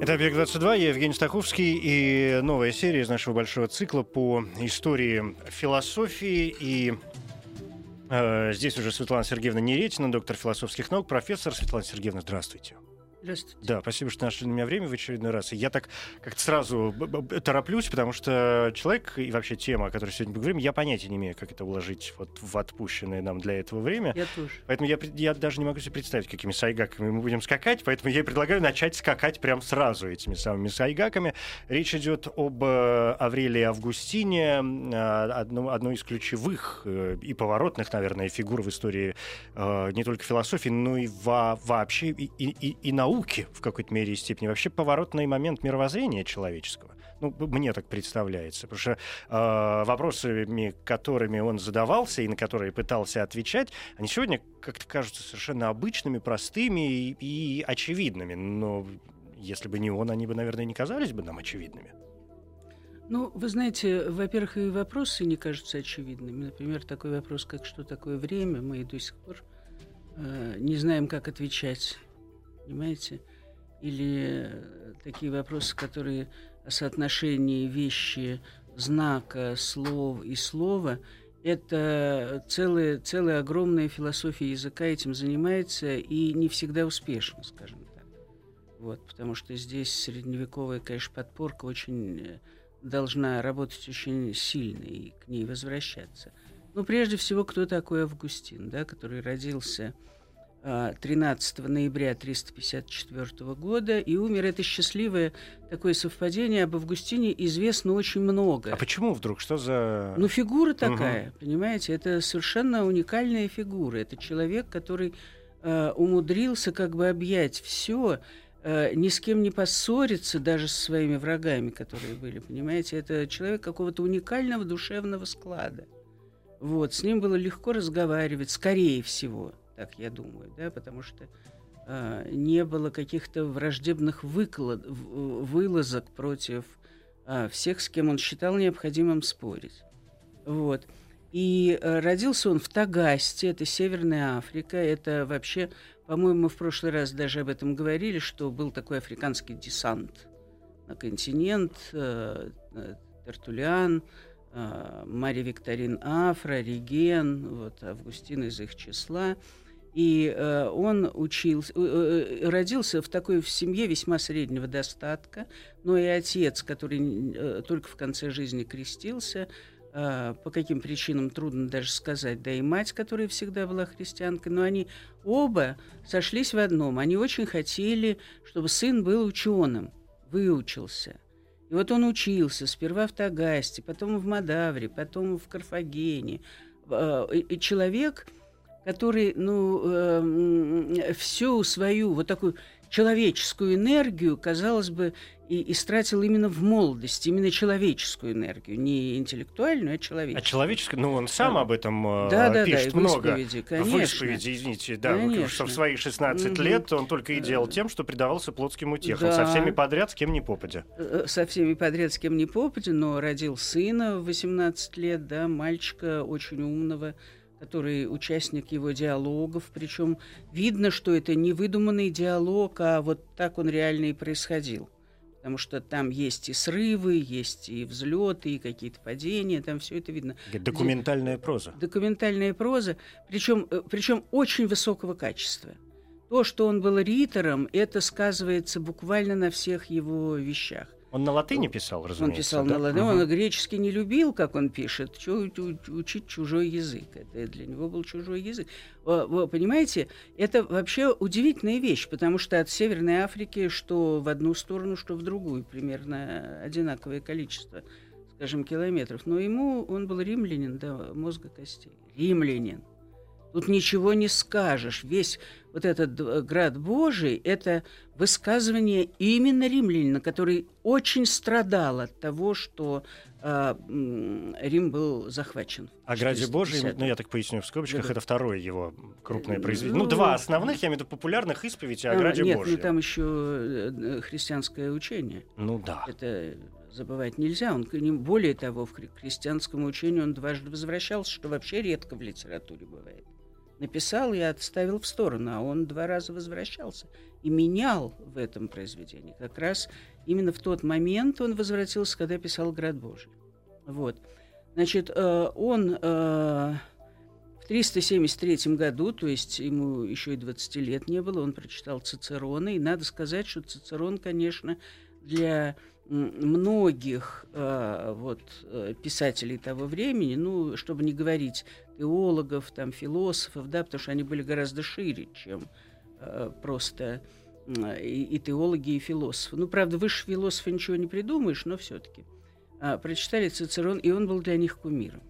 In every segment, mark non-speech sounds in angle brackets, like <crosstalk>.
Это «Объект-22», я Евгений Стаховский и новая серия из нашего большого цикла по истории философии. И э, здесь уже Светлана Сергеевна Неретина, доктор философских наук, профессор. Светлана Сергеевна, здравствуйте. Здравствуйте. Да, спасибо, что нашли на меня время в очередной раз. И я так как-то сразу тороплюсь, потому что человек и вообще тема, о которой сегодня поговорим, я понятия не имею, как это уложить вот в отпущенное нам для этого время. Я тоже. Поэтому я, я даже не могу себе представить, какими сайгаками мы будем скакать, поэтому я и предлагаю начать скакать прям сразу этими самыми сайгаками. Речь идет об э, Аврелии Августине, э, одно, одной из ключевых э, и поворотных, наверное, фигур в истории э, не только философии, но и во, вообще и, и, и науки науки в какой-то мере и степени, вообще поворотный момент мировоззрения человеческого. Ну, мне так представляется. Потому что э, вопросами, которыми он задавался и на которые пытался отвечать, они сегодня как-то кажутся совершенно обычными, простыми и, и очевидными. Но если бы не он, они бы, наверное, не казались бы нам очевидными. Ну, вы знаете, во-первых, и вопросы не кажутся очевидными. Например, такой вопрос, как что такое время, мы и до сих пор э, не знаем, как отвечать понимаете? Или э, такие вопросы, которые о соотношении вещи, знака, слов и слова, это целая, целая огромная философия языка этим занимается и не всегда успешно, скажем так. Вот, потому что здесь средневековая, конечно, подпорка очень э, должна работать очень сильно и к ней возвращаться. Ну, прежде всего, кто такой Августин, да, который родился 13 а, ноября 354 года и умер. Это счастливое такое совпадение. Об Августине известно очень много. А почему вдруг? Что за... Ну, фигура такая, угу. понимаете? Это совершенно уникальная фигура. Это человек, который э, умудрился как бы объять все, э, ни с кем не поссориться, даже со своими врагами, которые были, понимаете? Это человек какого-то уникального душевного склада. Вот, с ним было легко разговаривать, скорее всего – так я думаю, да, потому что э, не было каких-то враждебных выклад, вылазок против э, всех, с кем он считал необходимым спорить. Вот. И э, родился он в Тагасте, это Северная Африка, это вообще, по-моему, в прошлый раз даже об этом говорили, что был такой африканский десант на континент, э, э, Тертулиан, Мария Викторин Афра, Реген, вот, Августин из их числа – и э, он учился, э, э, родился в такой в семье весьма среднего достатка, но и отец, который э, только в конце жизни крестился, э, по каким причинам трудно даже сказать, да и мать, которая всегда была христианкой, но они оба сошлись в одном. Они очень хотели, чтобы сын был ученым, выучился. И вот он учился сперва в Тагасте, потом в Мадавре, потом в Карфагене. Э, человек который, ну, э, всю свою вот такую человеческую энергию, казалось бы, и истратил именно в молодости, именно человеческую энергию, не интеллектуальную, а человеческую. А человеческую, ну он сам да. об этом э, да, да, пишет да, много. Исповеди, конечно. В исповеди, извините, да, конечно. что в свои 16 угу. лет он только и делал тем, что предавался плотским утехам, да. со всеми подряд, с кем ни попадя. Э, со всеми подряд, с кем ни попадя, но родил сына в 18 лет, да, мальчика очень умного, который участник его диалогов. Причем видно, что это не выдуманный диалог, а вот так он реально и происходил. Потому что там есть и срывы, есть и взлеты, и какие-то падения, там все это видно. Документальная проза. Документальная проза, причем, э, причем очень высокого качества. То, что он был ритором, это сказывается буквально на всех его вещах. Он на латыни писал, разумеется. Он писал да? на латыни. Угу. Он греческий не любил, как он пишет, учить чужой язык. Это для него был чужой язык. Вы понимаете, это вообще удивительная вещь, потому что от Северной Африки, что в одну сторону, что в другую, примерно одинаковое количество, скажем, километров. Но ему, он был римлянин до мозга костей. Римлянин. Тут ничего не скажешь. Весь вот этот э, град Божий – это высказывание именно римлянина, который очень страдал от того, что э, Рим был захвачен. О граде Божьем, ну я так поясню в скобочках, да, это второе его крупное произведение. Ну, ну, два основных, я имею в виду популярных исповедей о граде нет, Божьем. Нет, ну там еще э, христианское учение. Ну да. Это забывать нельзя. Он, более того, в христианском учении он дважды возвращался, что вообще редко в литературе бывает. Написал и отставил в сторону, а он два раза возвращался и менял в этом произведении. Как раз именно в тот момент он возвратился, когда писал «Град Божий». Вот. Значит, э, он э, в 373 году, то есть ему еще и 20 лет не было, он прочитал Цицерона, и надо сказать, что Цицерон, конечно, для многих э, вот, писателей того времени, ну, чтобы не говорить теологов, там, философов, да, потому что они были гораздо шире, чем э, просто э, и, и теологи, и философы. Ну, правда, выше философа ничего не придумаешь, но все-таки. Э, прочитали Цицерон, и он был для них кумиром.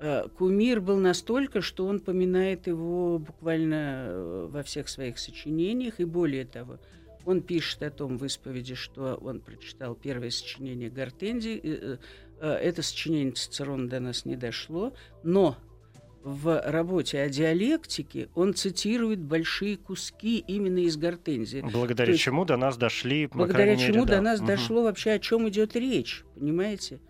Э, кумир был настолько, что он поминает его буквально э, во всех своих сочинениях, и более того – он пишет о том в исповеди, что он прочитал первое сочинение Гортензии. Э, это сочинение Цицерона до нас не дошло, но в работе о диалектике он цитирует большие куски именно из Гортензии. Благодаря есть, чему до нас дошли... Благодаря чему мере, до нас угу. дошло вообще, о чем идет речь, понимаете?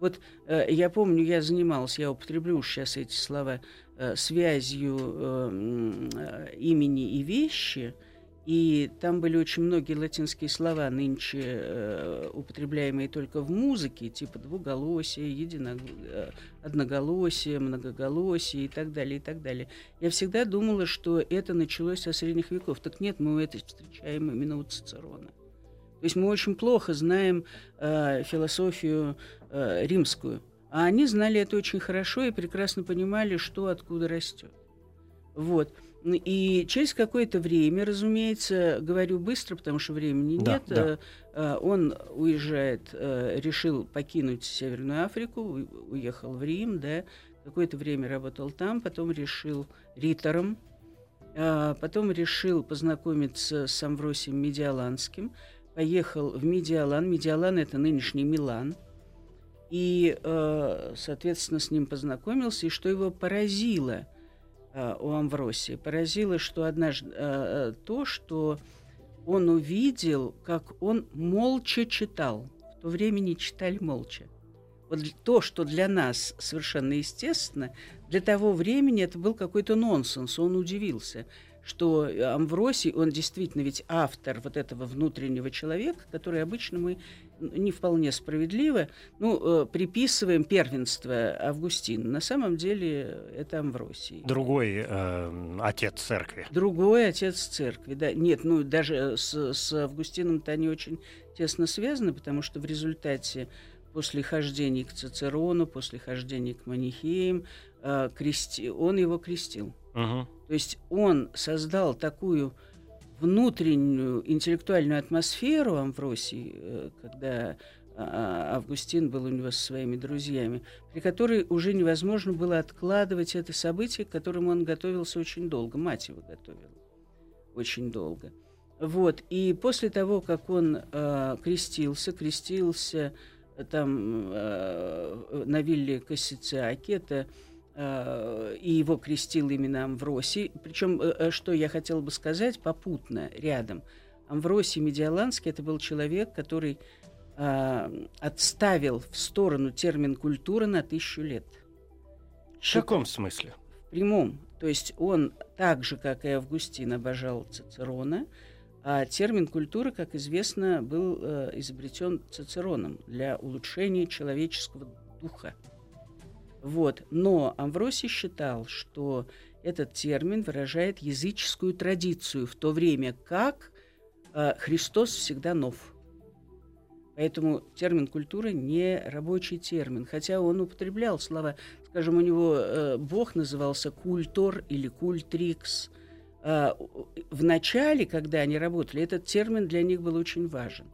Вот э, я помню, я занимался, я употреблю сейчас эти слова, э, связью э, э, имени и вещи – и там были очень многие латинские слова, нынче э, употребляемые только в музыке, типа двуголосие, едино... Э, одноголосие, многоголосие и так далее, и так далее. Я всегда думала, что это началось со средних веков. Так нет, мы это встречаем именно у Цицерона. То есть мы очень плохо знаем э, философию э, римскую, а они знали это очень хорошо и прекрасно понимали, что откуда растет. Вот. И через какое-то время, разумеется, говорю быстро, потому что времени да, нет, да. Э, он уезжает, э, решил покинуть Северную Африку, уехал в Рим, да, какое-то время работал там, потом решил ритором, потом решил познакомиться с Амвросием Медиаланским, поехал в Медиалан, Медиалан это нынешний Милан, и, э, соответственно, с ним познакомился, и что его поразило – Э, у Амвросии. Поразило, что однажды э, э, то, что он увидел, как он молча читал. В то время не читали молча. Вот то, что для нас совершенно естественно, для того времени это был какой-то нонсенс. Он удивился что Амвросий, он действительно ведь автор вот этого внутреннего человека, который обычно мы не вполне справедливо ну, э, приписываем первенство Августину. На самом деле это Амвросий. Другой э, отец церкви. Другой отец церкви, да. Нет, ну даже с, с Августином-то они очень тесно связаны, потому что в результате после хождения к Цицерону, после хождения к Манихеям, э, крести... он его крестил. Угу. То есть он создал такую внутреннюю интеллектуальную атмосферу Амвросии, э, когда а, Августин был у него со своими друзьями, при которой уже невозможно было откладывать это событие, к которому он готовился очень долго. Мать его готовила очень долго. Вот. И после того, как он э, крестился, крестился там э, на вилле Кассициаки, это Э, и его крестил именно Амвросий. Причем, э, э, что я хотела бы сказать попутно, рядом. Амвросий Медиаланский – это был человек, который э, отставил в сторону термин «культура» на тысячу лет. В каком смысле? В прямом. То есть он так же, как и Августин, обожал Цицерона, а термин «культура», как известно, был э, изобретен Цицероном для улучшения человеческого духа. Вот. Но Амвросий считал, что этот термин выражает языческую традицию, в то время как э, Христос всегда нов. Поэтому термин культура не рабочий термин, хотя он употреблял слова, скажем, у него э, Бог назывался культор или культрикс. Э, в начале, когда они работали, этот термин для них был очень важен.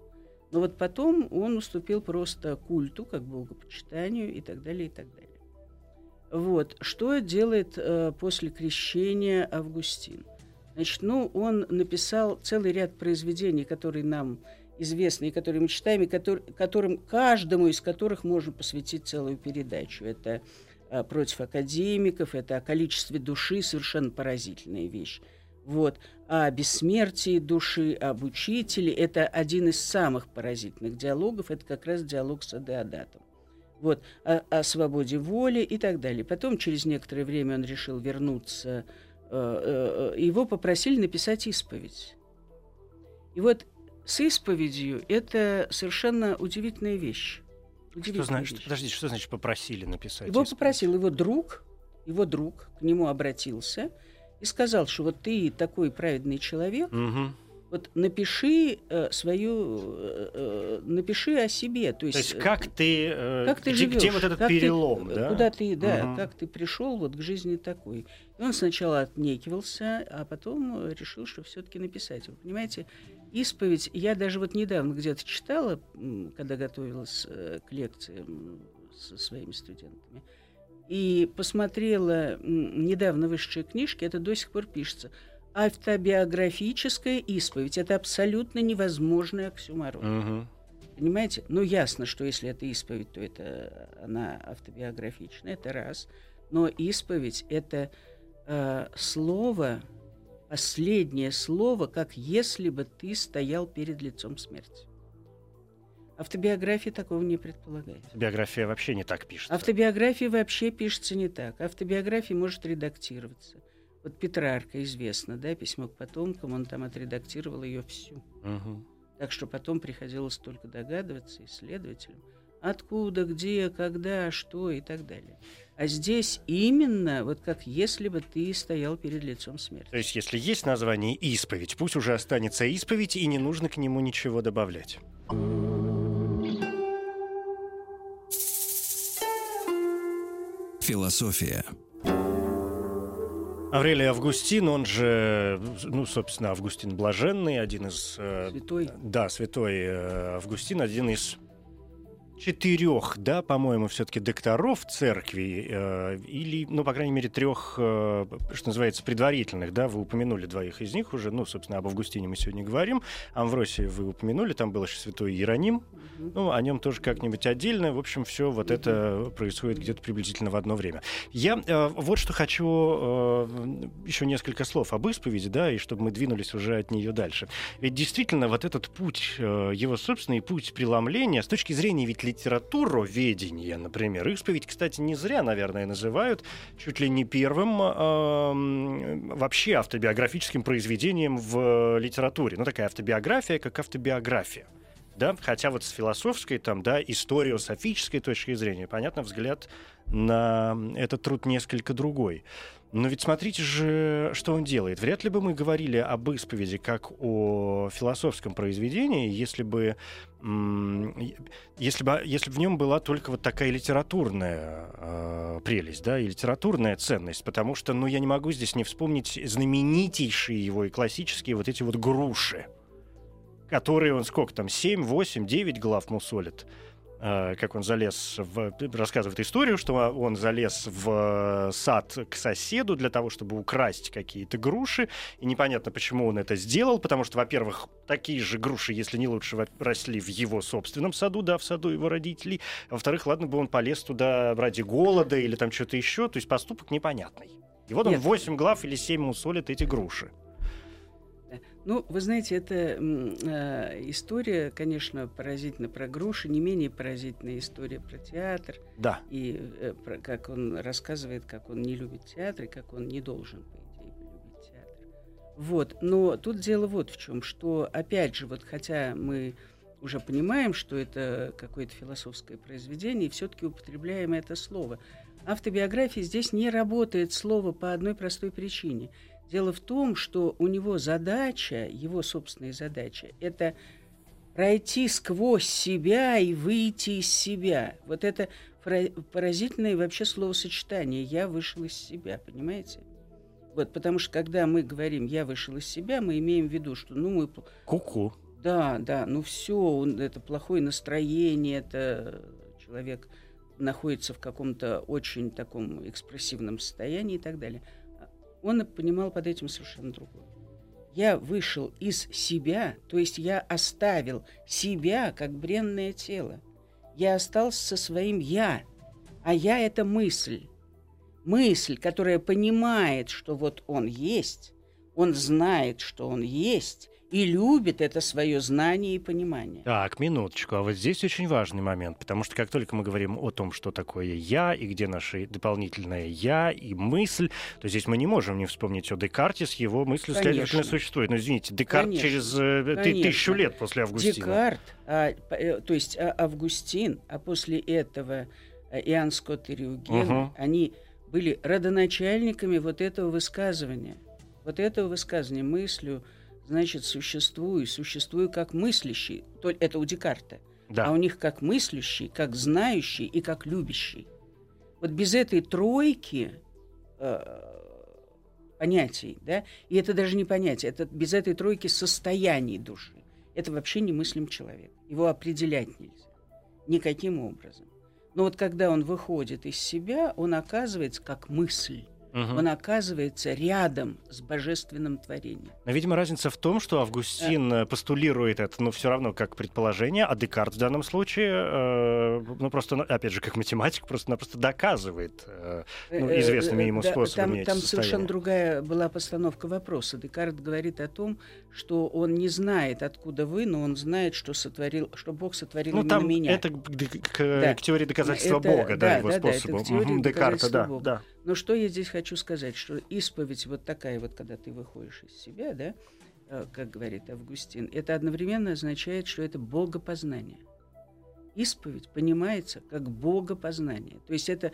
Но вот потом он уступил просто культу, как богопочитанию и так далее, и так далее. Вот. Что делает э, после крещения Августин? Значит, ну, он написал целый ряд произведений, которые нам известны, и которые мы читаем, и который, которым, каждому из которых можно посвятить целую передачу. Это э, «Против академиков», это о количестве души, совершенно поразительная вещь. Вот. О бессмертии души, об учителе. Это один из самых поразительных диалогов. Это как раз диалог с Адеодатом. Вот. О, о свободе воли и так далее. Потом, через некоторое время, он решил вернуться. Э, э, его попросили написать исповедь. И вот с исповедью это совершенно удивительная вещь. Удивительная что значит, вещь. Подождите, что значит попросили написать? Его исповедь? попросил его друг, его друг к нему обратился – и сказал, что вот ты такой праведный человек, угу. Вот напиши э, свою, э, э, напиши о себе, то есть, то есть как ты, э, как ты где, живешь, где вот этот как перелом, ты, да? куда ты, да, угу. как ты пришел вот к жизни такой. И он сначала отнекивался, а потом решил, что все-таки написать. Вы понимаете, исповедь. Я даже вот недавно где-то читала, когда готовилась э, к лекциям со своими студентами и посмотрела недавно вышедшие книжки, это до сих пор пишется. Автобиографическая исповедь – это абсолютно невозможный оксюмарон. Угу. Понимаете? Ну, ясно, что если это исповедь, то это она автобиографичная, это раз. Но исповедь – это э, слово, последнее слово, как если бы ты стоял перед лицом смерти. Автобиография такого не предполагает. Биография вообще не так пишется. Автобиография вообще пишется не так. Автобиография может редактироваться. Вот Петрарка известно, да, письмо к потомкам, он там отредактировал ее всю. Угу. Так что потом приходилось только догадываться исследователям, откуда, где, когда, что и так далее. А здесь именно вот как если бы ты стоял перед лицом смерти. То есть если есть название «исповедь», пусть уже останется исповедь, и не нужно к нему ничего добавлять. Философия. Аврелий Августин, он же, ну, собственно, Августин Блаженный, один из... Э, святой. Да, святой э, Августин, один из четырех, да, по-моему, все-таки докторов церкви, э, или, ну, по крайней мере, трех, э, что называется, предварительных, да, вы упомянули двоих из них уже, ну, собственно, об Августине мы сегодня говорим, Амвросия вы упомянули, там был еще святой Иероним, ну, о нем тоже как-нибудь отдельно, в общем, все вот это происходит где-то приблизительно в одно время. Я э, вот что хочу э, еще несколько слов об исповеди, да, и чтобы мы двинулись уже от нее дальше. Ведь действительно вот этот путь, э, его собственный путь преломления, с точки зрения ведь литературоведения, например. Исповедь, кстати, не зря, наверное, называют чуть ли не первым э, вообще автобиографическим произведением в литературе. Ну, такая автобиография, как автобиография. Да? Хотя вот с философской, там, да, историософической точки зрения, понятно, взгляд на этот труд несколько другой. Но ведь смотрите же, что он делает. Вряд ли бы мы говорили об исповеди как о философском произведении, если бы, если бы, если бы в нем была только вот такая литературная э, прелесть, да, и литературная ценность, потому что, ну, я не могу здесь не вспомнить знаменитейшие его и классические вот эти вот груши, которые он сколько там, 7, 8, 9 глав мусолит. Э, как он залез в... рассказывает историю, что он залез в сад к соседу для того, чтобы украсть какие-то груши. И непонятно, почему он это сделал, потому что, во-первых, такие же груши, если не лучше, росли в его собственном саду, да, в саду его родителей. А во-вторых, ладно бы он полез туда ради голода или там что-то еще. То есть поступок непонятный. И вот он Нет. 8 глав или 7 мусолит эти груши. Ну, вы знаете, это э, история, конечно, поразительна про груши, не менее поразительная история про театр. Да. И э, про, как он рассказывает, как он не любит театр, и как он не должен, по идее, любить театр. Вот. Но тут дело вот в чем, что, опять же, вот хотя мы уже понимаем, что это какое-то философское произведение, и все-таки употребляем это слово. Автобиография здесь не работает слово по одной простой причине – Дело в том, что у него задача, его собственная задача, это пройти сквозь себя и выйти из себя. Вот это поразительное вообще словосочетание «я вышел из себя», понимаете? Вот, потому что когда мы говорим «я вышел из себя», мы имеем в виду, что ну мы... Куку. Да, да, ну все, это плохое настроение, это человек находится в каком-то очень таком экспрессивном состоянии и так далее. Он понимал под этим совершенно другое. Я вышел из себя, то есть я оставил себя как бренное тело. Я остался со своим «я», а «я» — это мысль. Мысль, которая понимает, что вот он есть, он знает, что он есть, и любит это свое знание и понимание. Так, минуточку. А вот здесь очень важный момент, потому что как только мы говорим о том, что такое «я», и где наше дополнительное «я» и мысль, то здесь мы не можем не вспомнить о Декарте с его мыслью, Конечно. следовательно, существует. Но извините, Декарт Конечно. через э, Конечно. тысячу лет после Августина. Декарт, а, э, то есть а, Августин, а после этого а, Иоанн Скотт и Рюген, Мгм. они были родоначальниками вот этого высказывания. Вот этого высказывания мыслью, значит, существую, существую как мыслящий. То- Это у Декарта. Да. А у них как мыслящий, как знающий и как любящий. Вот без этой тройки э, понятий, да, и это даже не понятие, это без этой тройки состояний души. Это вообще не мыслим человек. Его определять нельзя. Никаким образом. Но вот когда он выходит из себя, он оказывается как мысль. Мгм. Он оказывается рядом с божественным творением. Но, видимо, разница в том, что Августин э, постулирует это, но все равно как предположение, а Декарт в данном случае, э, ну просто, ну, опять же, как математик, просто-напросто доказывает э, ну, Э, известными э, ему да, способами Там, эти там состояния. совершенно другая была постановка вопроса. Декарт говорит о том, что он не знает, откуда вы, но он знает, что сотворил, что Бог сотворил Ну, там меня. это к, к- Да. к теории доказательства Это- Бога, да, да, его да, да, это способу. к теории Декарта, да, Бога. да. Но что я здесь хочу сказать, что исповедь вот такая вот, когда ты выходишь из себя, да, э, как говорит Августин, это одновременно означает, что это богопознание. Исповедь понимается как богопознание. То есть это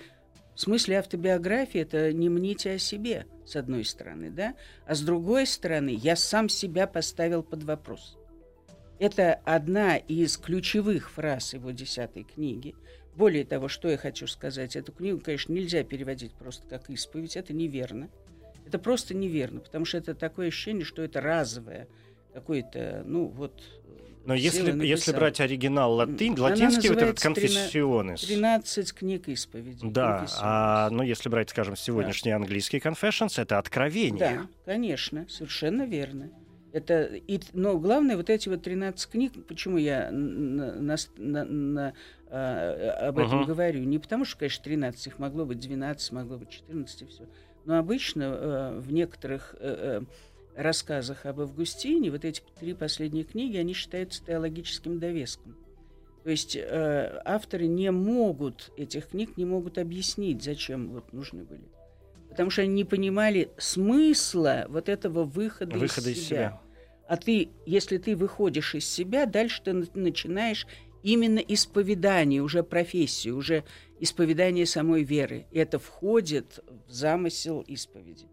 в смысле автобиографии это не мните о себе, с одной стороны, да, а с другой стороны я сам себя поставил под вопрос. Это одна из ключевых фраз его десятой книги. Более того, что я хочу сказать, эту книгу, конечно, нельзя переводить просто как исповедь, это неверно. Это просто неверно, потому что это такое ощущение, что это разовое какое-то, ну вот... Но если, если брать оригинал латынь, латинский вот этот конфессионес. 13 книг исповеди. Да, а, ну если брать, скажем, сегодняшний английский confessions, это откровение. Да, конечно, совершенно верно. Это, и, но главное, вот эти вот 13 книг, почему я на- на- на- а, об этом Мгм. говорю? Не потому что, конечно, 13, их могло быть 12, могло быть 14 и все. Но обычно э, в некоторых э, э, рассказах об Августине вот эти три последние книги, они считаются теологическим довеском. То есть э, авторы не могут, этих книг не могут объяснить, зачем вот нужны были. Потому что они не понимали смысла вот этого выхода, Выхода из, из себя. себя. А ты, если ты выходишь из себя, дальше ты на- начинаешь именно исповедание, уже профессию, уже исповедание самой веры. Это входит в замысел исповеди.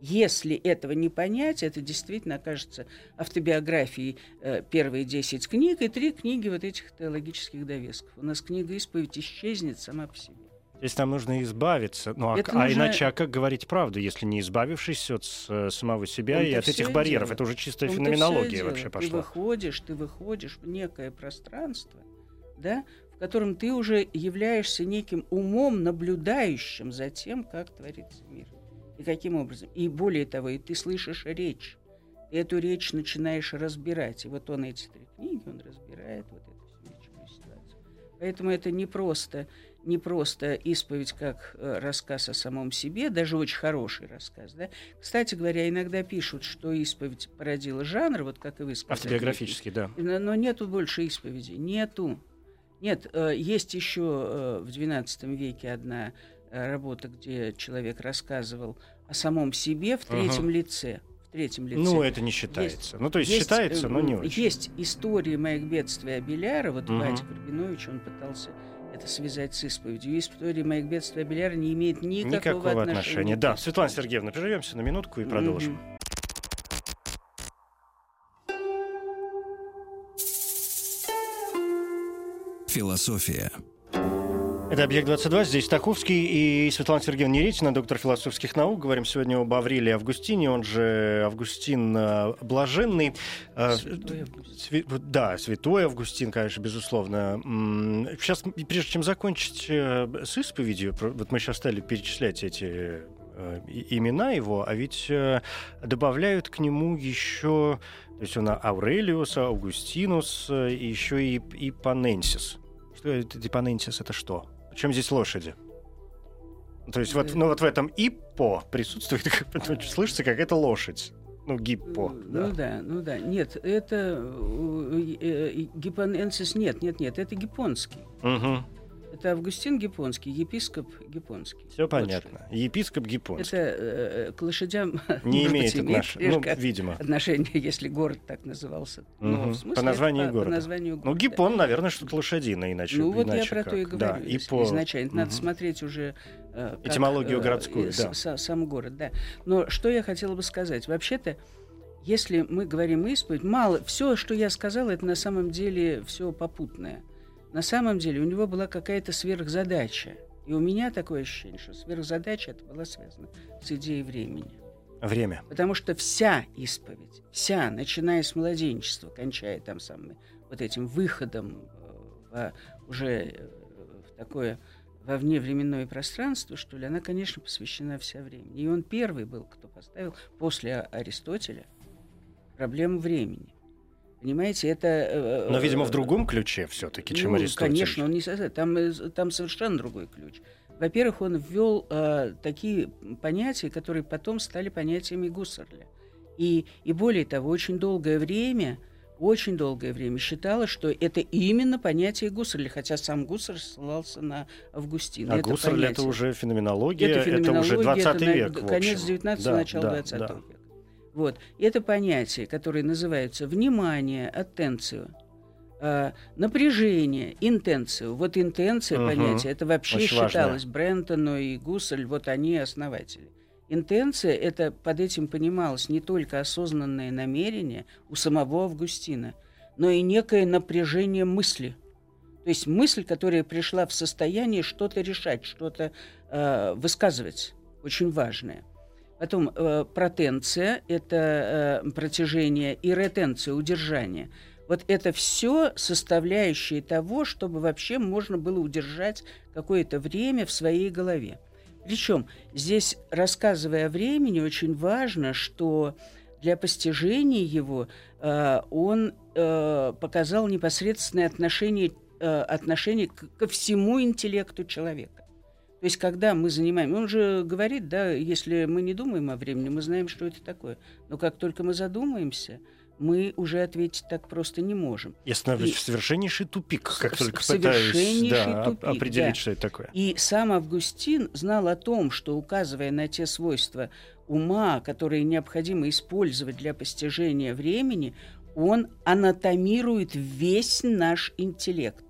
Если этого не понять, это действительно окажется автобиографией э, первые 10 книг и три книги вот этих теологических довесков. У нас книга «Исповедь» исчезнет сама по себе. Здесь нам нужно избавиться. Ну, а, Это а нужно- иначе, а как говорить правду, если не избавившись от с- э, самого себя том-то и от этих барьеров? дело. Это уже чистая и феноменология вообще Ты пошла. выходишь, ты выходишь в некое пространство, да, в котором ты уже являешься неким умом, наблюдающим за тем, как творится мир. И каким образом. И более того, и ты слышишь речь. И эту речь начинаешь разбирать. И вот он эти три книги, он разбирает вот эту всю ситуацию. Поэтому это не просто, не просто исповедь как э, рассказ о самом себе, даже очень хороший рассказ. Да? Кстати говоря, иногда пишут, что исповедь породила жанр, вот как и вы сказали. Автобиографически, да. Но, но нету больше исповеди. Нету. Нет, э, есть еще э, в XII веке одна э, работа, где человек рассказывал о самом себе в третьем Ага. лице. В третьем лице. Ну, это не считается. ну, то есть, считается, э, но не очень. Есть истории моих бедствий Абеляра, вот Мгм. Вадик Рабинович, он пытался это связать с исповедью. История моих бедствий Абеляра не имеет никакого, Никакого отношения. отношения. Да, Светлана. Сергеевна, прервемся на минутку и продолжим. Мгм. Философия. Это Это «Объект-22», здесь Стаховский и Светлана Сергеевна Неретина, доктор философских наук. Говорим сегодня об Аврелии Августине, он же Августин э, Блаженный. Э, святой Августин. Да, святой Августин, конечно, безусловно. Сейчас, прежде чем закончить э, с исповедью, вот мы сейчас стали перечислять эти имена его, а ведь добавляют к нему еще, то есть он Аурелиус, Августинус, и еще и, и Паненсис. Что это, Паненсис это что? Чем здесь лошади? То есть вот, ну, вот в этом ипо присутствует, <laughs> слышится какая-то лошадь. Ну, гиппо. Ну да. да, ну да. Нет, это э, э, гипоненсис нет, нет, нет, это гипонский. Угу. Это Августин Гипонский, епископ Гипонский. Все вот понятно. Что. Епископ Гипонский. Это э, к лошадям не <laughs> имеет отнош... ну, видимо. отношения, если город так назывался. Угу. Ну, смысле, по названию по, города. По названию города. Ну, Гипон, наверное, что-то лошадиное, иначе. Ну, вот иначе я про как. то и говорю. Да, и по... Изначально. Угу. Надо смотреть уже... Э, как, Этимологию э, городскую, да. С, сам город, да. Но что я хотела бы сказать? Вообще-то, если мы говорим исповедь, мало... Все, что я сказала, это на самом деле все попутное. На самом деле у него была какая-то сверхзадача. И у меня такое ощущение, что сверхзадача это была связана с идеей времени. Время. Потому что вся исповедь, вся, начиная с младенчества, кончая там самым вот этим выходом э, в, уже э, в такое во вневременное пространство, что ли, она, конечно, посвящена вся времени. И он первый был, кто поставил после Аристотеля проблему времени. Понимаете, это... Э, Но, видимо, в другом ключе все-таки, чем ну, Аристотель. Конечно, он не там, э, там совершенно другой ключ. Во-первых, он ввел э, такие понятия, которые потом стали понятиями Гуссерля. И, и более того, очень долгое время, очень долгое время считалось, что это именно понятие Гуссерля, хотя сам Гуссерль ссылался на Августина. А это Гуссерль это уже феноменология, это, феноменология, это уже 20 это, век. Конец 19 да, начало да, 20 да. века. Вот. Это понятия, которые называются внимание, аттенцию, э, напряжение, интенцию. Вот интенция угу. понятие, это вообще Очень считалось важно. Брентону и Гуссель, вот они основатели. Интенция, это под этим понималось не только осознанное намерение у самого Августина, но и некое напряжение мысли. То есть мысль, которая пришла в состояние что-то решать, что-то э, высказывать, очень важное. Потом э, протенция – это э, протяжение, и ретенция – удержание. Вот это все составляющие того, чтобы вообще можно было удержать какое-то время в своей голове. Причем здесь, рассказывая о времени, очень важно, что для постижения его э, он э, показал непосредственное отношение, э, отношение к, ко всему интеллекту человека. То есть, когда мы занимаем... Он же говорит, да, если мы не думаем о времени, мы знаем, что это такое. Но как только мы задумаемся, мы уже ответить так просто не можем. Я становлюсь в совершеннейший тупик, как только пытаюсь да, тупик, определить, да. что это такое. И сам Августин знал о том, что, указывая на те свойства ума, которые необходимо использовать для постижения времени, он анатомирует весь наш интеллект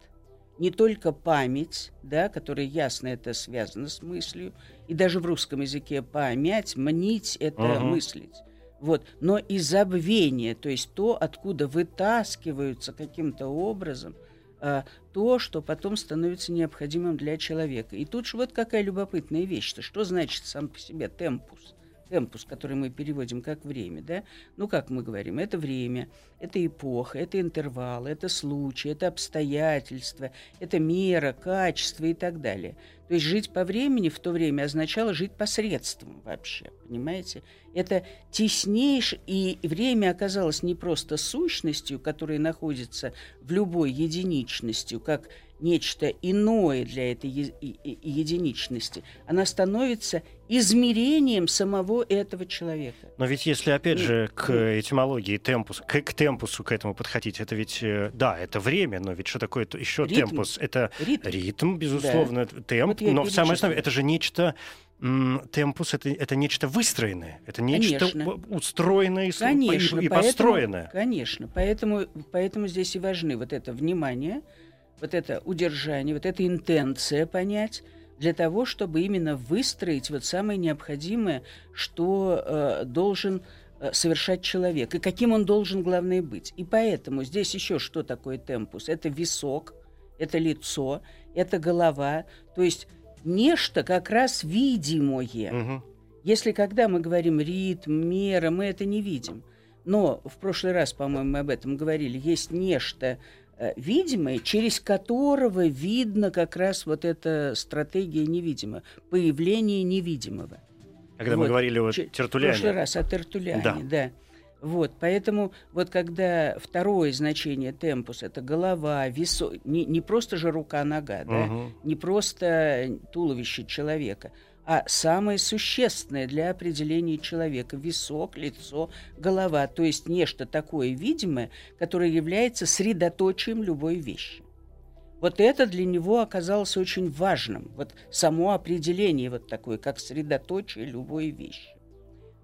не только память, да, которая ясно это связано с мыслью, и даже в русском языке память, мнить это uh-huh. мыслить. Вот, но и забвение, то есть то, откуда вытаскиваются каким-то образом а, то, что потом становится необходимым для человека. И тут же вот какая любопытная вещь-то. Что значит сам по себе темпус? Темпус, который мы переводим как время, да, ну, как мы говорим, это время, это эпоха, это интервал, это случай, это обстоятельства, это мера, качество и так далее. То есть жить по времени в то время означало жить посредством вообще, понимаете? Это теснейшее, и время оказалось не просто сущностью, которая находится в любой единичностью, как нечто иное для этой единичности, она становится измерением самого этого человека. Но ведь если, опять же, к этимологии темпус, к, к темпусу к этому подходить, это ведь, э, да, это время, но ведь что такое еще ритм. темпус? Это ритм, ритм безусловно, да. темп, вот но в самой основе это же нечто темпус это, это нечто выстроенное, это нечто конечно. устроенное конечно, и, поэтому, построенное. Конечно, поэтому, поэтому здесь и важны вот это внимание, вот это удержание, вот эта интенция понять, для того, чтобы именно выстроить вот самое необходимое, что э, должен э, совершать человек, и каким он должен, главное, быть. И поэтому здесь еще что такое темпус? Это висок, это лицо, это голова, то есть нечто как раз видимое. Мгм. Если когда мы говорим ритм, мера, мы это не видим. Но в прошлый раз, по-моему, мы об этом говорили, есть нечто э, видимое, через которого видно как раз вот эта стратегия невидимого, появление невидимого. Когда мы Вот. говорили о Ч- В Тертуляне. прошлый раз о Тертуляне, Да. да. Вот, поэтому вот когда второе значение темпус это голова, весо, не, не просто же рука-нога, да, Мгм. не просто туловище человека, а самое существенное для определения человека висок, лицо, голова, то есть нечто такое видимое, которое является средоточием любой вещи. Вот это для него оказалось очень важным, вот само определение вот такое, как средоточие любой вещи.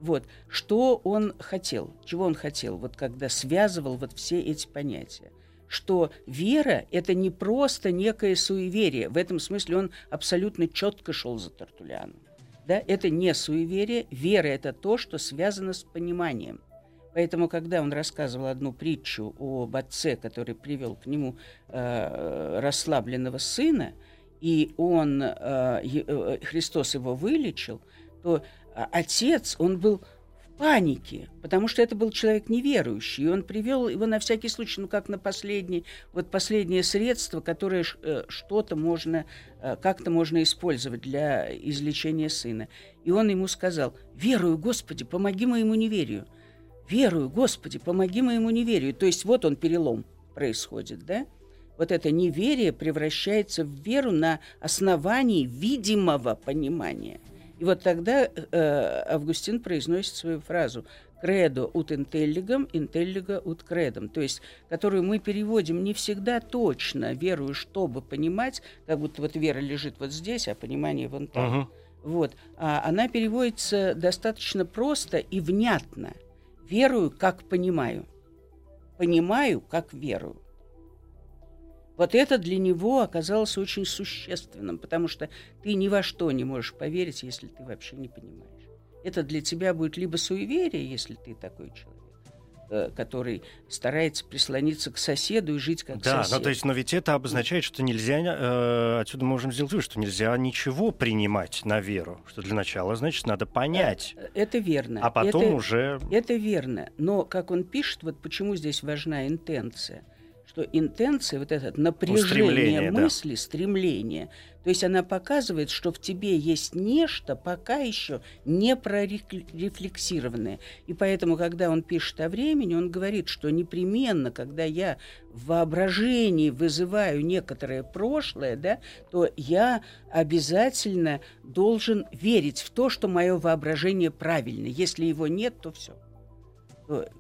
Вот, что он хотел, чего он хотел, вот когда связывал вот все эти понятия. Что вера – это не просто некое суеверие. В этом смысле он абсолютно четко шел за Тартуляном. Да? Это не суеверие. Вера – это то, что связано с пониманием. Поэтому, когда он рассказывал одну притчу об отце, который привел к нему э, расслабленного сына, и он, э, э, Христос его вылечил, то отец, он был в панике, потому что это был человек неверующий, и он привел его на всякий случай, ну как на последний, вот последнее средство, которое э, что-то можно, э, как-то можно использовать для излечения сына. И он ему сказал, верую, Господи, помоги моему неверию. Верую, Господи, помоги моему неверию. То есть вот он перелом происходит, да? Вот это неверие превращается в веру на основании видимого понимания. И вот тогда э, Августин произносит свою фразу «кредо ut intelligam, intelliga ut credam», то есть которую мы переводим не всегда точно, верую, чтобы понимать, как будто вот вера лежит вот здесь, а понимание вон там. Мгм. Вот. А она переводится достаточно просто и внятно. Верую, как понимаю. Понимаю, как верую. Вот это для него оказалось очень существенным, потому что ты ни во что не можешь поверить, если ты вообще не понимаешь. Это для тебя будет либо суеверие, если ты такой человек, э, который старается прислониться к соседу и жить как Да, сосед. ну то есть, но ведь это обозначает, что нельзя, э, отсюда мы можем сделать вывод, что нельзя ничего принимать на веру, что для начала, значит, надо понять, Э, Это верно. а потом Это- уже... Это верно. Но, как он пишет, вот почему здесь важна интенция, что интенция, вот это напряжение Устремление, да. мысли, стремление, то есть она показывает, что в тебе есть нечто пока еще не прорефлексированное. И поэтому, когда он пишет о времени, он говорит, что непременно, когда я в воображении вызываю некоторое прошлое, да, то я обязательно должен верить в то, что мое воображение правильно. Если его нет, то все.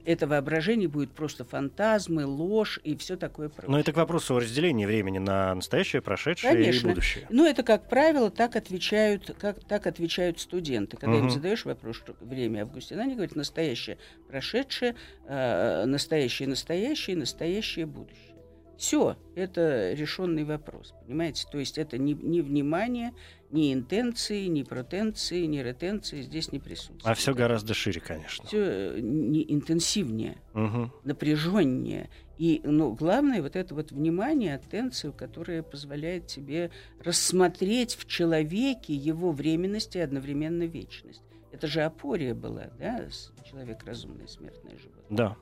Это воображение будет просто фантазмы, ложь и все такое прочее. Но это к вопросу о разделении времени на настоящее, прошедшее Конечно. и будущее. Ну, это, как правило, так отвечают, как, так отвечают студенты. Когда им Мгм. задаешь вопрос, что время Августина, они говорят настоящее, прошедшее, э, настоящее, настоящее, настоящее, будущее. Все, это решенный вопрос, понимаете? То есть это ни, ни внимание, ни интенции, ни протенции, ни ретенции здесь не присутствует. А все гораздо шире, конечно. Все не интенсивнее Мгм. напряженнее. И ну, главное вот это вот внимание, аттенцию, которая позволяет тебе рассмотреть в человеке его временность и одновременно вечность. Это же апория была, да, человек разумное смертное животное. Да.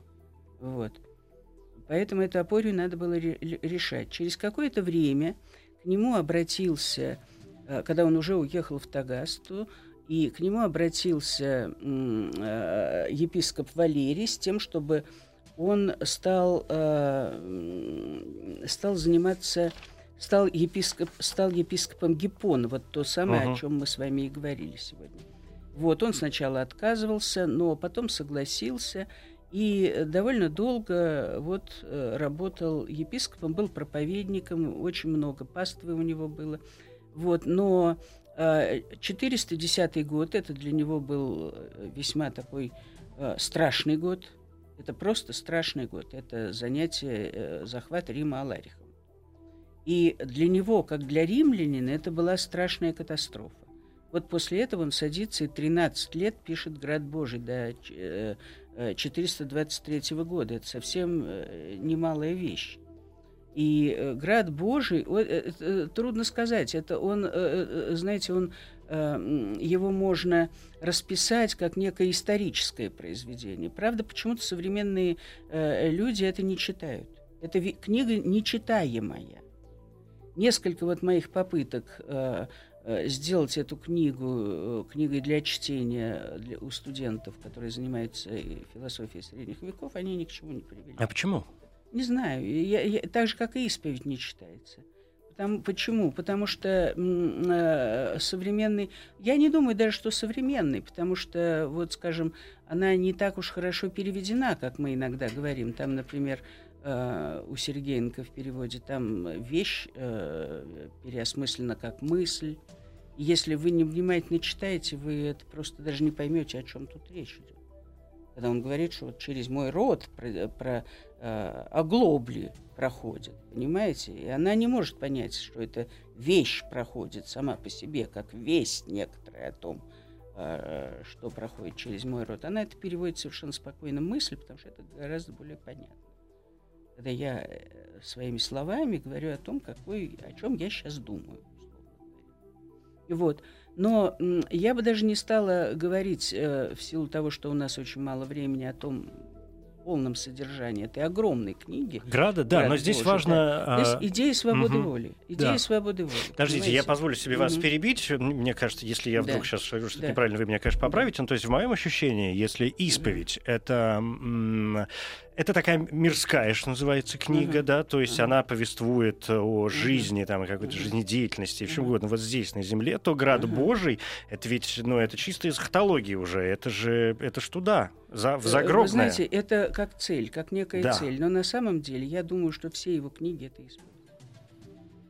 Вот. Поэтому эту апорию надо было ре- ре- решать. Через какое-то время к нему обратился, э, когда он уже уехал в Тагасту, и к нему обратился э, епископ Валерий с тем, чтобы он стал, э, стал заниматься, стал, епископ, стал епископом Гиппона, вот то самое, Мгм. о чем мы с вами и говорили сегодня. Вот, он сначала отказывался, но потом согласился, и довольно долго вот э, работал епископом, был проповедником, очень много паствы у него было. Вот, но э, 410 год, это для него был э, весьма такой э, страшный год. Это просто страшный год. Это занятие, э, захват Рима Аларихом. И для него, как для римлянина, это была страшная катастрофа. Вот после этого он садится и 13 лет пишет «Град Божий» до э, э, 423 года. Это совсем э, немалая вещь. И э, град Божий, э, э, трудно сказать, это он, знаете, он, э, его можно расписать как некое историческое произведение. Правда, почему-то современные люди это не читают. Ви- книга нечитаемая. Несколько вот моих попыток сделать эту книгу книгой для чтения для, у студентов, которые занимаются философией средних веков, они ни к чему не привели. А почему? Не знаю. Я, я, так же, как и исповедь не читается. Потому, почему? Потому что э, современный... Я не думаю даже, что современный, потому что, вот, скажем, она не так уж хорошо переведена, как мы иногда говорим. Там, например, э, у Сергеенко в переводе там вещь э, переосмыслена как мысль. Если вы не внимательно читаете, вы это просто даже не поймете, о чем тут речь идет. Когда он говорит, что вот через мой род про, про э, оглобли проходит, понимаете? И она не может понять, что эта вещь проходит сама по себе, как весть некоторая о том, э, что проходит через мой род. Она это переводит совершенно спокойно мысль, потому что это гораздо более понятно. Когда я э, своими словами говорю о том, какой, о чем я сейчас думаю. Вот. Но я бы даже не стала говорить, э, в силу того, что у нас очень мало времени, о том полном содержании этой огромной книги. Града, да, Град но здесь Божий, важно... То есть а, идея свободы мгм. воли. Идея Да. свободы воли. Подождите, я понимаете? позволю себе вас Мгм. перебить. Мне кажется, если я вдруг Да. сейчас скажу что-то Да. неправильно, вы меня, конечно, поправите. Ну, то есть, в моем ощущении, если исповедь это, м, это такая мирская, что называется, книга, Мгм. да, то есть Мгм. она повествует о жизни, там, какой-то жизнедеятельности, чем Мгм. угодно, вот здесь, на земле, то град Мгм. Божий, это ведь, ну, это чисто из хтологии уже, это же, это ж туда, за, в Э, загробное. Вы знаете, это как цель, как некая Да. цель. Но на самом деле я думаю, что все его книги это исповедь.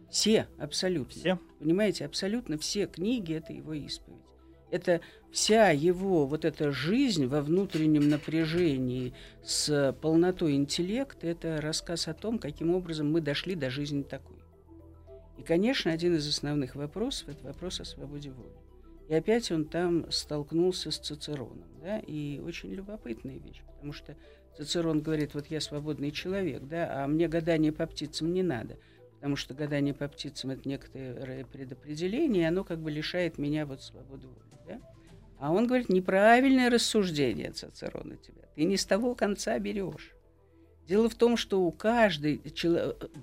Все, абсолютно. Все? Понимаете, абсолютно все книги это его исповедь. Это вся его вот эта жизнь во внутреннем напряжении с полнотой интеллекта, это рассказ о том, каким образом мы дошли до жизни такой. И, конечно, один из основных вопросов – это вопрос о свободе воли. И опять он там столкнулся с Цицероном. Да? И очень любопытная вещь, потому что Цицерон говорит, вот я свободный человек, да, а мне гадание по птицам не надо, потому что гадание по птицам – это некоторое предопределение, и оно как бы лишает меня вот свободы воли. Да? А он говорит, неправильное рассуждение Цицерона тебя, ты не с того конца берешь. Дело в том, что у каждой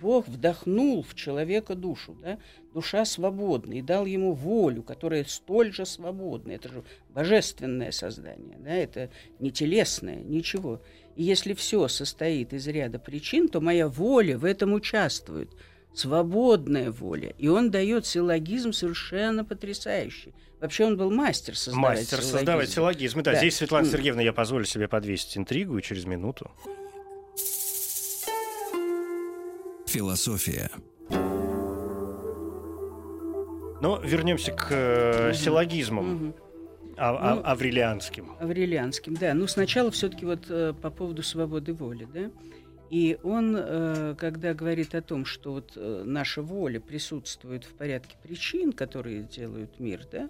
Бог вдохнул в человека душу, да? душа свободна, и дал ему волю, которая столь же свободна. Это же божественное создание, да? это не телесное, ничего. И если все состоит из ряда причин, то моя воля в этом участвует. Свободная воля. И он дает силлогизм совершенно потрясающий. Вообще он был мастер создавать Мастер силлогизм. создавать силлогизмы. Да, Да. здесь, Светлана. Сергеевна, я позволю себе подвесить интригу и через минуту. Философия. Но вернемся к э, силлогизмам а- а- Ну, аврелианским. Аврелианским, да. Ну, сначала все-таки вот э, по поводу свободы воли, да. И он, э, когда говорит о том, что вот э, наша воля присутствует в порядке причин, которые делают мир, да,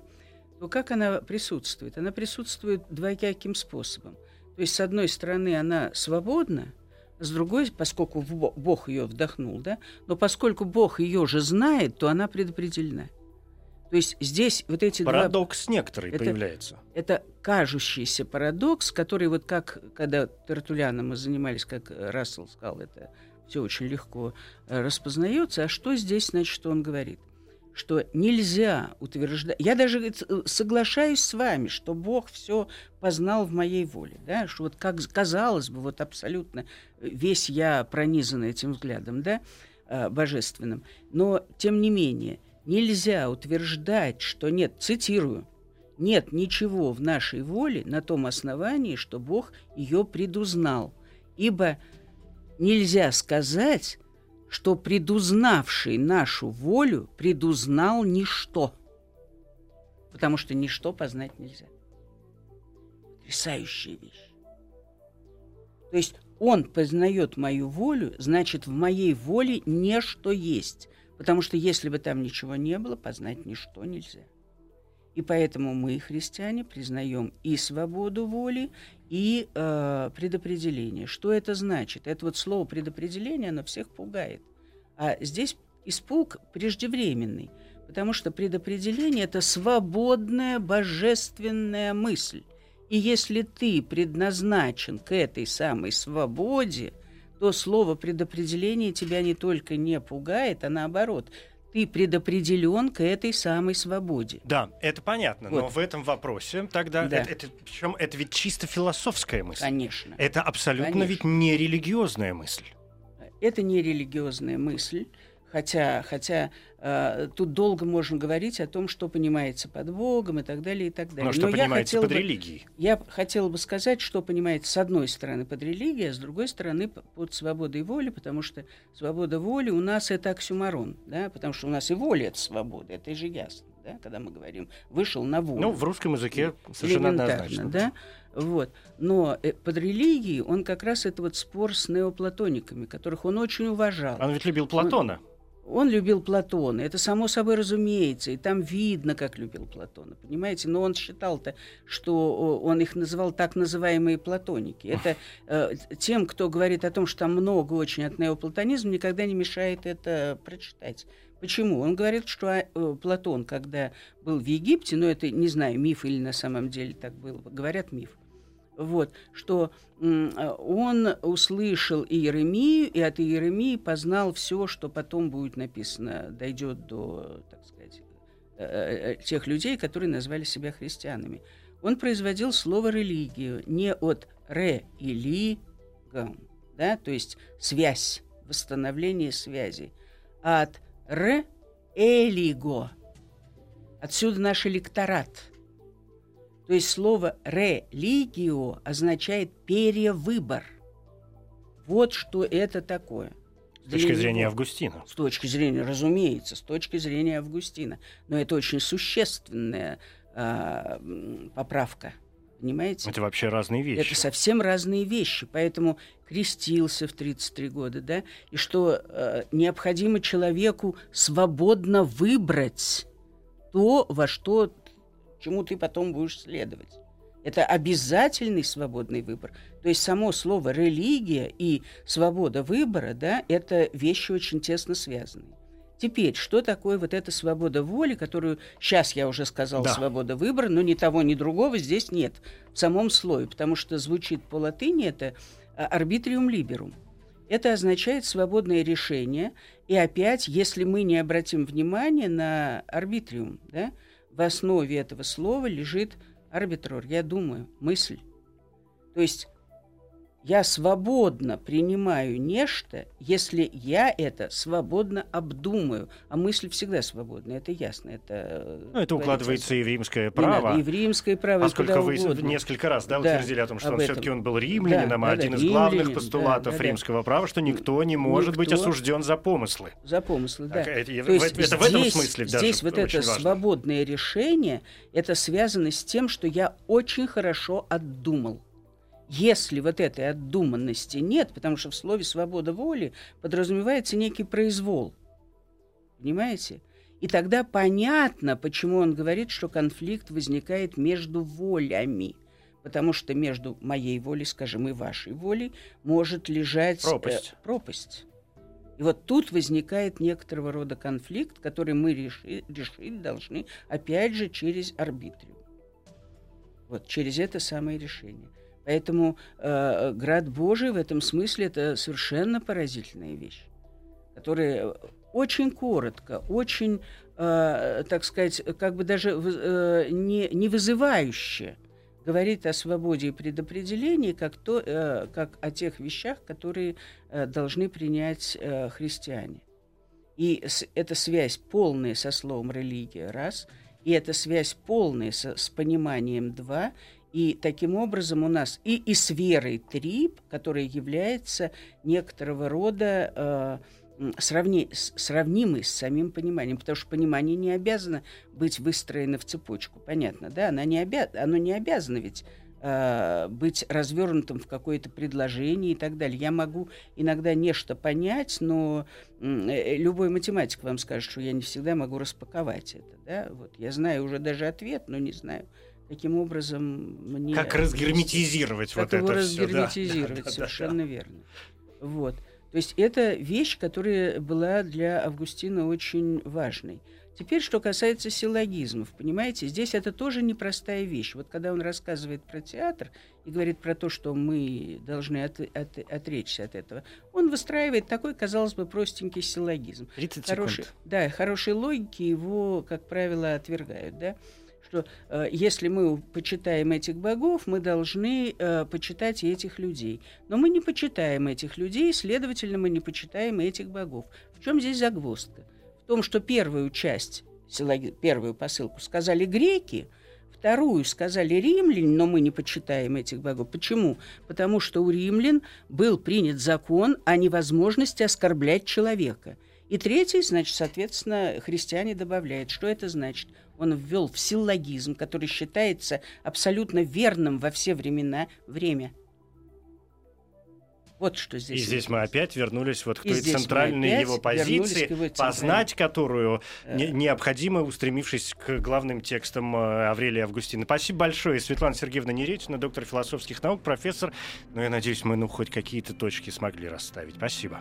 то как она присутствует? Она присутствует двояким способом. То есть, с одной стороны, она свободна, с другой, поскольку Бог ее вдохнул, да, но поскольку Бог ее же знает, то она предопределена. То есть здесь вот эти два Парадокс некоторый Это- появляется. это кажущийся парадокс, который вот как, когда Тертуляном мы занимались, как Рассел сказал, это все очень легко э, распознается. А что здесь, значит, он говорит? Что нельзя утверждать... Я даже говорит, э, соглашаюсь с вами, что Бог все познал в моей воле. Да? Что вот как казалось бы, вот абсолютно весь я пронизан этим взглядом, да, э, божественным. Но, тем не менее, нельзя утверждать, что нет, цитирую, нет ничего в нашей воле на том основании, что Бог ее предузнал. Ибо нельзя сказать, что предузнавший нашу волю предузнал ничто. Потому что ничто познать нельзя. Потрясающая вещь. То есть он познает мою волю, значит, в моей воле нечто есть. Потому что если бы там ничего не было, познать ничто нельзя. И поэтому мы, христиане, признаем и свободу воли, и э, предопределение. Что это значит? Это вот слово предопределение, оно всех пугает. А здесь испуг преждевременный, потому что предопределение — это свободная божественная мысль. И если ты предназначен к этой самой свободе, то слово предопределение тебя не только не пугает, а наоборот, ты предопределен к этой самой свободе. Да, это понятно, Вот. но в этом вопросе тогда Да. это, это- причем это ведь чисто философская мысль. Конечно. Это абсолютно Конечно. ведь не религиозная мысль. Это не религиозная мысль, хотя, хотя э, тут долго можно говорить о том, что понимается под Богом и так далее, и так далее. Но что я понимаете хотела под бы- религией? Я хотела бы сказать, что понимается с одной стороны под религией, а с другой стороны под свободой воли, потому что свобода воли у нас это оксюмарон, да, потому что у нас и воля это свобода, это же ясно, да, когда мы говорим вышел на волю. Ну, в русском языке совершенно Элементарно, однозначно. да? Вот. Но э, под религией он как раз это вот спор с неоплатониками, которых он очень уважал. Он ведь любил Платона. Он любил Платона, это само собой разумеется, и там видно, как любил Платона, понимаете? Но он считал-то, что он их называл так называемые платоники. Это э, тем, кто говорит о том, что там много очень от неоплатонизма, никогда не мешает это прочитать. Почему? Он говорит, что а, э, Платон, когда был в Египте, но это, не знаю, миф или на самом деле так было, говорят миф, вот, что э, он услышал Иеремию, и от Иеремии познал все, что потом будет написано, дойдет до, так сказать, э, э, тех людей, которые назвали себя христианами. Он производил слово религию не от ре и ли, гам, да, то есть связь, восстановление связи, а от ре элиго. Отсюда наш электорат – то есть слово «религио» означает «перевыбор». Вот что это такое. С точки зрения него. Августина. С точки зрения, разумеется, с точки зрения Августина. Но это очень существенная м, поправка. Понимаете? Это вообще разные вещи. Это совсем разные вещи. Поэтому крестился в 33 года, да, и что э, необходимо человеку свободно выбрать то, во что, чему ты потом будешь следовать. Это обязательный свободный выбор. То есть само слово религия и свобода выбора, да, это вещи очень тесно связанные. Теперь, что такое вот эта свобода воли, которую сейчас я уже сказал, Да. свобода выбора, но ни того, ни другого здесь нет в самом слове, потому что звучит по латыни это арбитриум либерум. Это означает свободное решение. И опять, если мы не обратим внимание на арбитриум, да, в основе этого слова лежит арбитрор, я думаю, мысль. То есть я свободно принимаю нечто, если я это свободно обдумаю. А мысль всегда свободна, это ясно. Это, Ну, это говорится укладывается и в римское не право. надо, и в римское право, Поскольку куда вы угодно. несколько раз да, Да, утвердили о том, что он все-таки он был римлянином, Да, а да, один да, из главных римлянин, постулатов да, да, римского права, что никто не может быть Никто. осужден за помыслы. За помыслы, да. Так, это, То есть это в этом здесь- смысле даже Здесь вот это важно. свободное решение, это связано с тем, что я очень хорошо отдумал. Если вот этой отдуманности нет, потому что в слове «свобода воли» подразумевается некий произвол. Понимаете? И тогда понятно, почему он говорит, что конфликт возникает между волями. Потому что между моей волей, скажем, и вашей волей может лежать э, Пропасть. пропасть. И вот тут возникает некоторого рода конфликт, который мы реши- решить должны, опять же, через арбитриум. Вот через это самое решение. Поэтому э, град Божий в этом смысле это совершенно поразительная вещь, которая очень коротко, очень, э, так сказать, как бы даже э, не, не вызывающе говорит о свободе и предопределении как, то, э, как о тех вещах, которые э, должны принять э, христиане. И с, эта связь полная со словом религия, раз, и эта связь полная со- с пониманием, два, и таким образом у нас и, и с верой, три, которая является некоторого рода э, сравни, сравнимой с самим пониманием, потому что понимание не обязано быть выстроено в цепочку, понятно, да, она не обя... оно не обязано ведь э, быть развернутым в какое-то предложение и так далее. Я могу иногда нечто понять, но м, э, любой математик вам скажет, что я не всегда могу распаковать это. Да? Вот. Я знаю уже даже ответ, но не знаю, каким образом мне... Как разгерметизировать Как вот это все. разгерметизировать, совершенно верно. Вот. То есть это вещь, которая была для Августина очень важной. Теперь, что касается силлогизмов, понимаете, здесь это тоже непростая вещь. Вот когда он рассказывает про театр и говорит про то, что мы должны от, от, отречься от этого, он выстраивает такой, казалось бы, простенький силлогизм. 30 Хороший, секунд. да, хорошей логики его, как правило, отвергают, да что э, если мы почитаем этих богов, мы должны э, почитать и этих людей. Но мы не почитаем этих людей, следовательно, мы не почитаем этих богов. В чем здесь загвоздка? В том, что первую часть, первую посылку сказали греки, вторую сказали римляне, но мы не почитаем этих богов. Почему? Потому что у римлян был принят закон о невозможности оскорблять человека. И третий, значит, соответственно, христиане добавляют. Что это значит? Он ввел в силлогизм, который считается абсолютно верным во все времена время. Вот что здесь. И здесь мы опять вернулись вот к И той центральной его позиции, его познать которую Э. не- необходимо, устремившись к главным текстам э, Аврелия Августина. Спасибо большое. Светлана Сергеевна Неретина, доктор философских наук, профессор. Ну, я надеюсь, мы ну хоть какие-то точки смогли расставить. Спасибо.